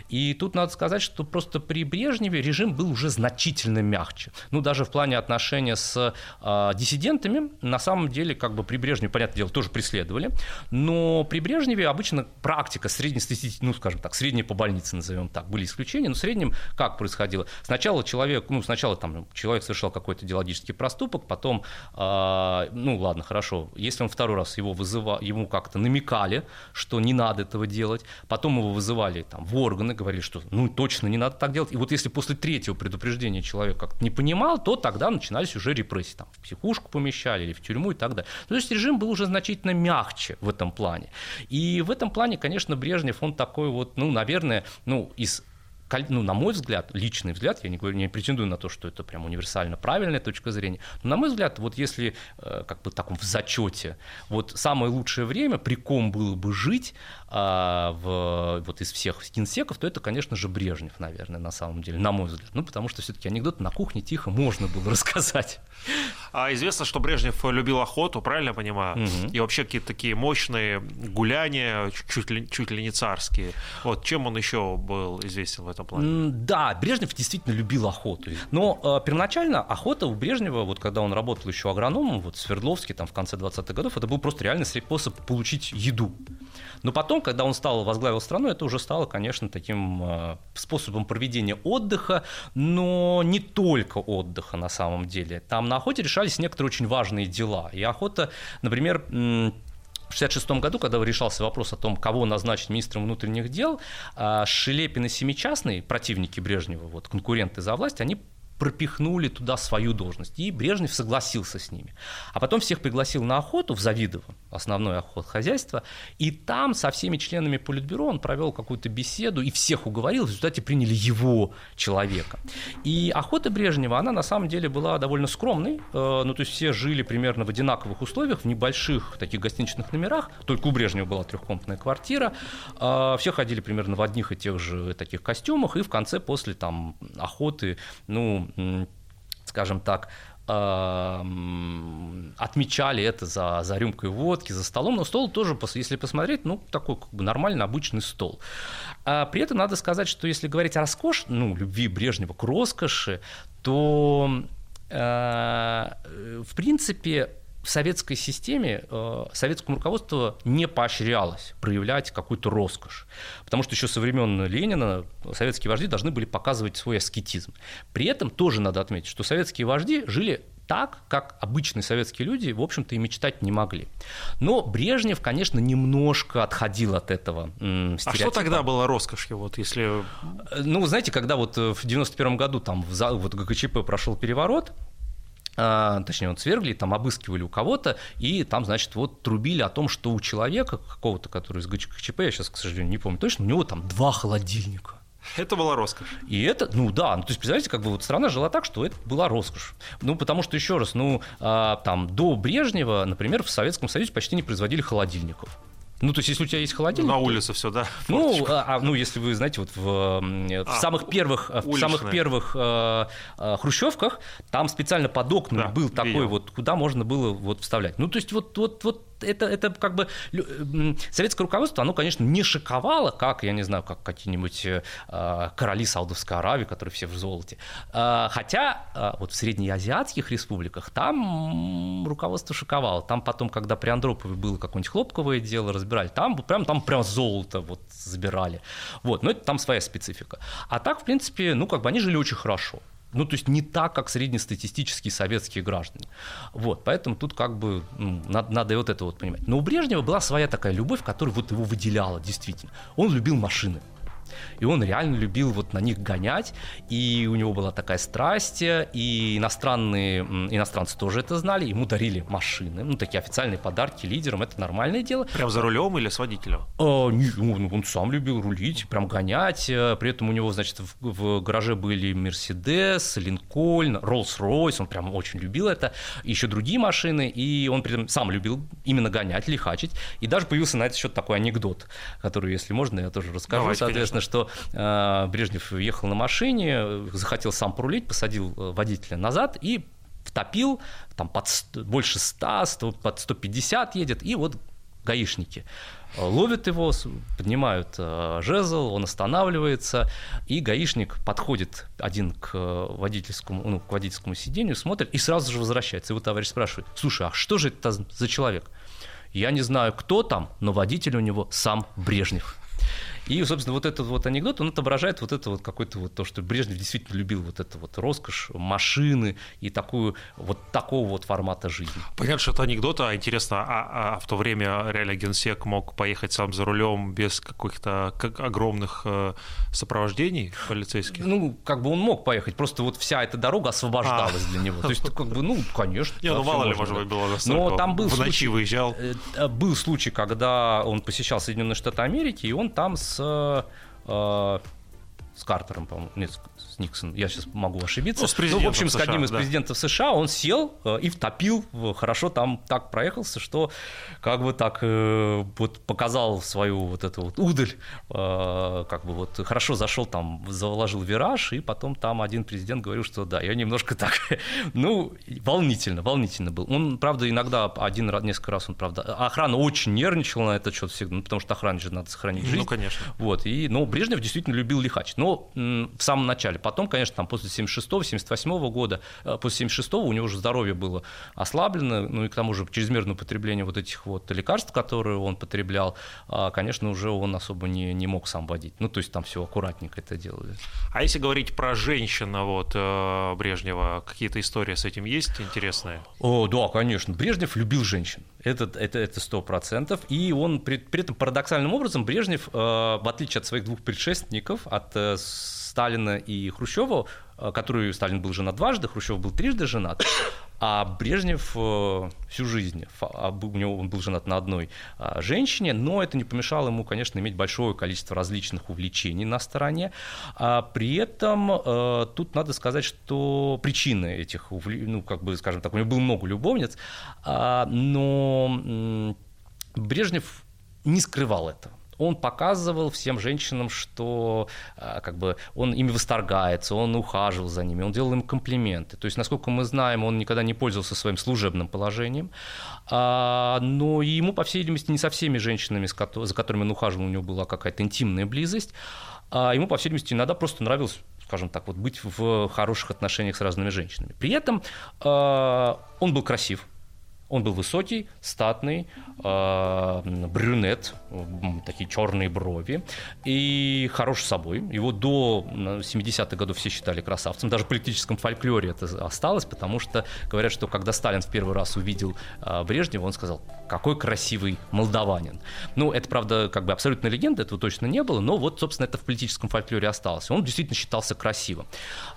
И и тут надо сказать, что просто при Брежневе режим был уже значительно мягче. Ну, даже в плане отношения с э, диссидентами, на самом деле, как бы при Брежневе, понятное дело, тоже преследовали, но при Брежневе обычно практика среднестатистическая, ну, скажем так, средняя по больнице, назовем так, были исключения, но в среднем как происходило? Сначала человек, ну, сначала там человек совершал какой-то идеологический проступок, потом, э, ну, ладно, хорошо, если он второй раз его вызывал, ему как-то намекали, что не надо этого делать, потом его вызывали там в органы, говорили, говорили, что ну точно не надо так делать. И вот если после третьего предупреждения человек как-то не понимал, то тогда начинались уже репрессии. Там, в психушку помещали или в тюрьму и так далее. То есть режим был уже значительно мягче в этом плане. И в этом плане, конечно, Брежнев, он такой вот, ну, наверное, ну, из ну, на мой взгляд, личный взгляд, я не, говорю, не претендую на то, что это прям универсально правильная точка зрения, но на мой взгляд, вот если э, как бы таком в зачете, вот самое лучшее время, при ком было бы жить а, в, вот из всех кинсеков, то это, конечно же, Брежнев, наверное, на самом деле, на мой взгляд. Ну, потому что все-таки анекдот на кухне тихо можно было рассказать. А известно, что Брежнев любил охоту, правильно я понимаю? Угу. И вообще какие-то такие мощные гуляния, чуть ли, чуть ли не царские. Вот чем он еще был известен в этом плане? Да, Брежнев действительно любил охоту. Но э, первоначально охота у Брежнева, вот когда он работал еще агрономом, вот в Свердловске, там в конце 20-х годов, это был просто реальный способ получить еду. Но потом, когда он стал, возглавил страну, это уже стало, конечно, таким э, способом проведения отдыха, но не только отдыха на самом деле. Там на охоте решались некоторые очень важные дела. И охота, например, в 1966 году, когда решался вопрос о том, кого назначить министром внутренних дел, э, Шелепин и Семичастный, противники Брежнева, вот, конкуренты за власть, они пропихнули туда свою должность. И Брежнев согласился с ними. А потом всех пригласил на охоту в Завидово, основное охотхозяйство, и там со всеми членами Политбюро он провел какую-то беседу и всех уговорил, в результате приняли его человека. И охота Брежнева, она на самом деле была довольно скромной, э, ну то есть все жили примерно в одинаковых условиях, в небольших таких гостиничных номерах, только у Брежнева была трехкомнатная квартира, э, все ходили примерно в одних и тех же таких костюмах, и в конце после там охоты, ну, скажем так, отмечали это за, за рюмкой водки, за столом, но стол тоже, если посмотреть, ну, такой как бы нормальный, обычный стол. А при этом надо сказать, что если говорить о роскошь, ну, любви Брежнева к роскоши, то, э, в принципе, в советской системе э, советскому руководству не поощрялось проявлять какую-то роскошь. Потому что еще со времен Ленина советские вожди должны были показывать свой аскетизм. При этом тоже надо отметить, что советские вожди жили так, как обычные советские люди, в общем-то, и мечтать не могли. Но Брежнев, конечно, немножко отходил от этого стереотипа. А что тогда было роскошью, вот если... Ну, знаете, когда вот в 91 году там в, вот ГКЧП прошел переворот, точнее, он свергли, там обыскивали у кого-то, и там, значит, вот трубили о том, что у человека какого-то, который из ГЧП, я сейчас, к сожалению, не помню точно, у него там два холодильника. Это была роскошь. И это, ну да, ну, то есть, представляете, как бы вот страна жила так, что это была роскошь. Ну, потому что, еще раз, ну, а, там, до Брежнева, например, в Советском Союзе почти не производили холодильников. Ну, то есть, если у тебя есть холодильник. На улице все, да. Ну, а, а, ну, если вы знаете, вот в, в а, самых первых, уличные. в самых первых э, э, хрущевках там специально под окнами да, был такой видел. вот, куда можно было вот вставлять. Ну, то есть, вот, вот, вот это, это как бы советское руководство, оно, конечно, не шиковало, как, я не знаю, как какие-нибудь э, короли Саудовской Аравии, которые все в золоте. Э, хотя э, вот в среднеазиатских республиках там руководство шиковало. Там потом, когда при Андропове было какое-нибудь хлопковое дело, разбирали, там прям, там прям золото вот забирали. Вот, но это там своя специфика. А так, в принципе, ну, как бы они жили очень хорошо. Ну, то есть не так, как среднестатистические советские граждане. Вот, поэтому тут как бы ну, надо, надо и вот это вот понимать. Но у Брежнева была своя такая любовь, которая вот его выделяла действительно. Он любил машины. И он реально любил вот на них гонять, и у него была такая страсть, и иностранные, иностранцы тоже это знали, ему дарили машины, ну, такие официальные подарки лидерам, это нормальное дело. Прям за рулем или с водителем? А, не, он, он сам любил рулить, прям гонять, э, при этом у него, значит, в, в гараже были Мерседес, Линкольн, Роллс-Ройс, он прям очень любил это, еще другие машины, и он при этом сам любил именно гонять, лихачить, и даже появился на этот счет такой анекдот, который, если можно, я тоже расскажу, Давайте, соответственно, конечно. что э, Брежнев ехал на машине, захотел сам порулить, посадил э, водителя назад и втопил, там под больше 100, 100, под 150 едет, и вот гаишники э, ловят его, поднимают э, жезл, он останавливается, и гаишник подходит один к водительскому, ну, к водительскому сидению, смотрит и сразу же возвращается. Его товарищ спрашивает, слушай, а что же это за человек? Я не знаю, кто там, но водитель у него сам Брежнев. И, собственно, вот этот вот анекдот, он отображает вот это вот какой-то вот то, что Брежнев действительно любил вот это вот роскошь, машины и такую вот такого вот формата жизни. Понятно, что это анекдот, а интересно, а, а в то время реально генсек мог поехать сам за рулем без каких-то как, огромных э, сопровождений полицейских? Ну, как бы он мог поехать, просто вот вся эта дорога освобождалась а. для него. То есть, как бы, ну, конечно. Не, ну мало ли, может быть, было Но там был в ночи выезжал. Э, э, был случай, когда он посещал Соединенные Штаты Америки, и он там с э, с Картером, по-моему, нет, с Никсоном, я сейчас могу ошибиться. Ну, ну в общем, США, с одним из да. президентов США он сел э, и втопил, хорошо там так проехался, что как бы так э, вот показал свою вот эту вот удаль, э, как бы вот хорошо зашел там, заложил вираж, и потом там один президент говорил, что да, я немножко так, ну, волнительно, волнительно был. Он, правда, иногда один несколько раз он, правда, охрана очень нервничала на этот счет всегда, ну, потому что охране же надо сохранить ну, жизнь. Ну, конечно. Вот, и, но Брежнев действительно любил лихач. Но в самом начале, Потом, конечно, там после 76-го, 78 года, э, после 76-го у него уже здоровье было ослаблено, ну и к тому же чрезмерное употребление вот этих вот лекарств, которые он потреблял, а, конечно, уже он особо не, не мог сам водить. Ну, то есть там все аккуратненько это делали. А если говорить про женщин, вот, э, Брежнева, какие-то истории с этим есть интересные? О, да, конечно. Брежнев любил женщин. Это, это, это 100%. И он при, при этом парадоксальным образом Брежнев, э, в отличие от своих двух предшественников, от Сталина и Хрущева, э, который Сталин был женат дважды, Хрущев был трижды женат, а Брежнев э, всю жизнь, а у него он был женат на одной а, женщине, но это не помешало ему, конечно, иметь большое количество различных увлечений на стороне. А при этом э, тут надо сказать, что причины этих, ну, как бы, скажем так, у него было много любовниц, а, но Брежнев не скрывал этого он показывал всем женщинам, что а, как бы он ими восторгается, он ухаживал за ними, он делал им комплименты. То есть, насколько мы знаем, он никогда не пользовался своим служебным положением, а, но ему, по всей видимости, не со всеми женщинами, за которыми он ухаживал, у него была какая-то интимная близость, а ему, по всей видимости, иногда просто нравилось скажем так, вот быть в хороших отношениях с разными женщинами. При этом э, он был красив, Он был высокий, статный, э, брюнет, такие черные брови и хорош собой. Его до 70-х годов все считали красавцем. Даже в политическом фольклоре это осталось, потому что говорят, что когда Сталин в первый раз увидел э, Брежнева, он сказал, какой красивый молдаванин. Ну, это, правда, как бы абсолютная легенда, этого точно не было, но вот, собственно, это в политическом фольклоре осталось. Он действительно считался красивым.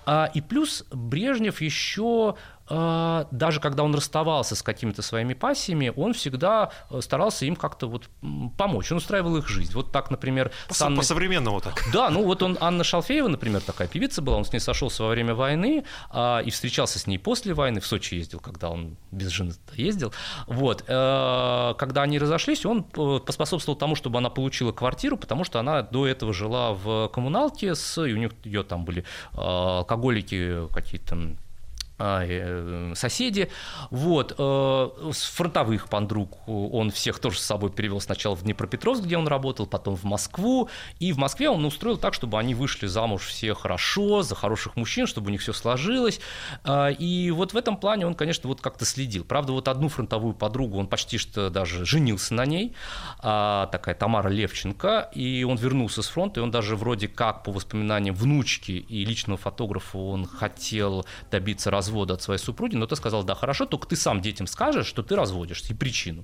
А, и плюс Брежнев еще даже когда он расставался с какими-то своими пассиями, он всегда э, старался им как-то вот помочь. Он устраивал их жизнь. Вот так, например... По- Анной... По-современному так. Да, ну вот он, Анна Шалфеева, например, такая певица была, он с ней сошелся во время войны а, и встречался с ней после войны, в Сочи ездил, когда он без жены ездил. Вот. А, когда они разошлись, он э, поспособствовал тому, чтобы она получила квартиру, потому что она до этого жила в коммуналке, с, и у нее, ее там были алкоголики какие-то а, э, соседи. Вот. Э, с фронтовых подруг он всех тоже с собой перевел сначала в Днепропетровск, где он работал, потом в Москву. И в Москве он устроил так, чтобы они вышли замуж все хорошо, за хороших мужчин, чтобы у них все сложилось. А, и вот в этом плане он, конечно, вот как-то следил. Правда, вот одну фронтовую подругу он почти что даже женился на ней, а, такая Тамара Левченко, и он вернулся с фронта, и он даже вроде как по воспоминаниям внучки и личного фотографа он хотел добиться развода развода от своей супруги, но ты сказал, да, хорошо, только ты сам детям скажешь, что ты разводишься, и причину.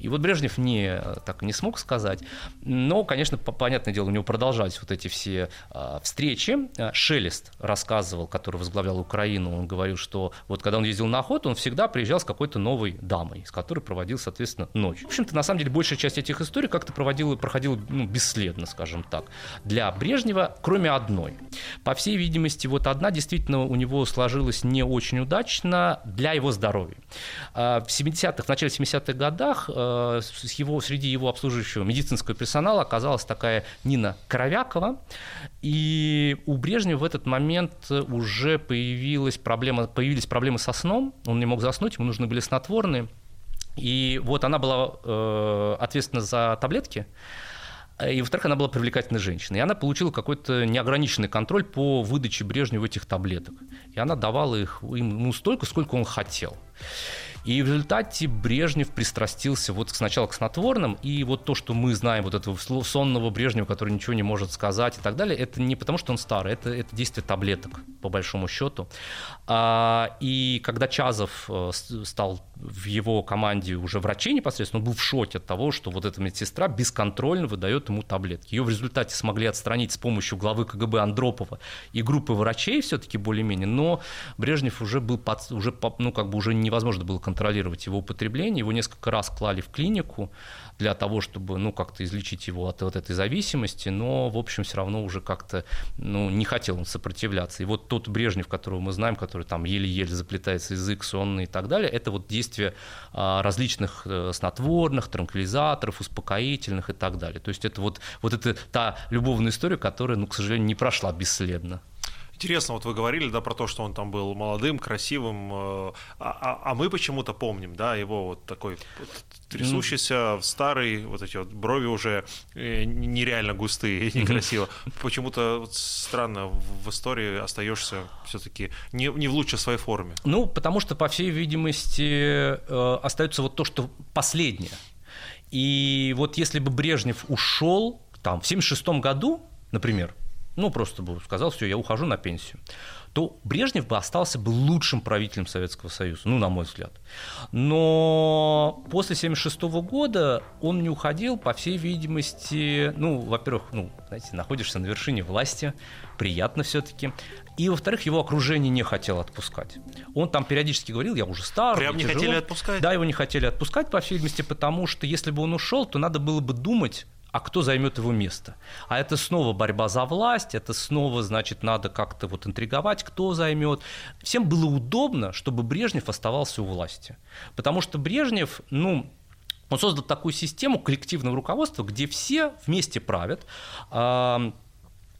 И вот Брежнев не, так не смог сказать, но, конечно, понятное дело, у него продолжались вот эти все а, встречи. А, Шелест рассказывал, который возглавлял Украину, он говорил, что вот когда он ездил на охоту, он всегда приезжал с какой-то новой дамой, с которой проводил, соответственно, ночь. В общем-то, на самом деле, большая часть этих историй как-то проводила, проходила ну, бесследно, скажем так. Для Брежнева, кроме одной. По всей видимости, вот одна действительно у него сложилась не очень удачно для его здоровья. А, в 70-х, в начале 70-х годах э, его, среди его обслуживающего медицинского персонала оказалась такая Нина Коровякова, и у Брежнева в этот момент уже появилась проблема, появились проблемы со сном, он не мог заснуть, ему нужны были снотворные, и вот она была э, ответственна за таблетки, Э, и, во-вторых, она была привлекательной женщиной. И она получила какой-то неограниченный контроль по выдаче Брежневу этих таблеток. И она давала их ему столько, сколько он хотел. И в результате Брежнев пристрастился вот сначала к снотворным, и вот то, что мы знаем, вот этого сонного Брежнева, который ничего не может сказать и так далее, это не потому, что он старый, это, это действие таблеток, по большому счету. А, и когда Чазов э, стал в его команде уже врачей непосредственно, он был в шоке от того, что вот эта медсестра бесконтрольно выдает ему таблетки. Ее в результате смогли отстранить с помощью главы КГБ Андропова и группы врачей все-таки более-менее, но Брежнев уже был, под, уже, ну, как бы уже невозможно было контролировать его употребление. Его несколько раз клали в клинику для того, чтобы ну, как-то излечить его от вот этой зависимости, но, в общем, все равно уже как-то ну, не хотел он сопротивляться. И вот тот Брежнев, которого мы знаем, который там еле-еле заплетается язык, сонный и так далее, это вот действие а, различных э, снотворных, транквилизаторов, успокоительных и так далее. То есть это вот, вот это та любовная история, которая, ну, к сожалению, не прошла бесследно. Интересно, вот вы говорили, да, про то, что он там был молодым, красивым, э, а, а, а мы почему-то помним, да, его вот такой трясущийся, старый, вот эти вот брови уже э, нереально густые и некрасиво. Почему-то вот странно в истории остаешься все-таки не, не в лучшей своей форме. Ну, потому что, по всей видимости, э, остается вот то, что последнее. И вот если бы Брежнев ушел там в 1976 году, например, ну, просто бы сказал, все, я ухожу на пенсию, то Брежнев бы остался бы лучшим правителем Советского Союза, ну, на мой взгляд. Но после 1976 года он не уходил, по всей видимости, ну, во-первых, ну, знаете, находишься на вершине власти, приятно все-таки. И, во-вторых, его окружение не хотело отпускать. Он там периодически говорил, я уже стар. Прям не тяжело. хотели отпускать? Да, его не хотели отпускать, по всей видимости, потому что если бы он ушел, то надо было бы думать а кто займет его место. А это снова борьба за власть, это снова, значит, надо как-то вот интриговать, кто займет. Всем было удобно, чтобы Брежнев оставался у власти. Потому что Брежнев, ну, он создал такую систему коллективного руководства, где все вместе правят,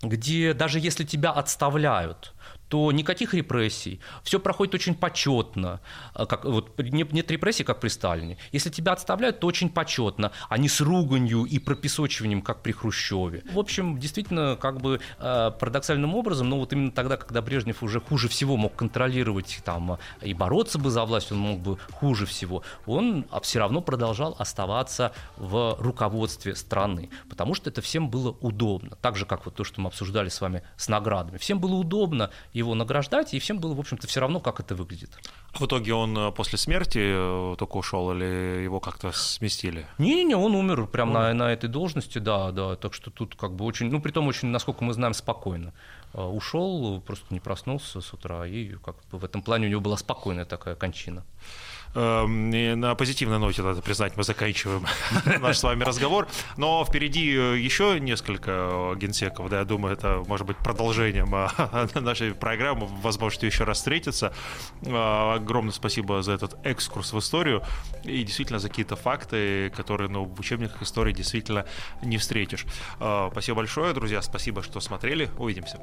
где даже если тебя отставляют, то никаких репрессий, все проходит очень почетно, а, как, вот, нет, нет репрессий, как при Сталине. Если тебя отставляют, то очень почетно, а не с руганью и пропесочиванием, как при Хрущеве. В общем, действительно, как бы а, парадоксальным образом, но вот именно тогда, когда Брежнев уже хуже всего мог контролировать там, и бороться бы за власть, он мог бы хуже всего, он все равно продолжал оставаться в руководстве страны, потому что это всем было удобно. Так же, как вот то, что мы обсуждали с вами с наградами. Всем было удобно его награждать, и всем было, в общем-то, все равно, как это выглядит. В итоге он э, после смерти э, только ушел или его как-то сместили? Не-не-не, он умер прямо на, на этой должности, да, да. Так что тут как бы очень, ну, при том очень, насколько мы знаем, спокойно. Э, ушел, просто не проснулся с утра, и как бы в этом плане у него была спокойная такая кончина. Эм, на позитивной ноте, надо признать, мы заканчиваем наш с вами разговор. Но впереди э, еще несколько генсеков, да, я думаю, это может быть продолжением а, нашей программы, возможности еще раз встретиться. Э, огромное спасибо за этот экскурс в историю и действительно за какие-то факты, которые ну, в учебниках истории действительно не встретишь. Спасибо большое, друзья, спасибо, что смотрели. Увидимся.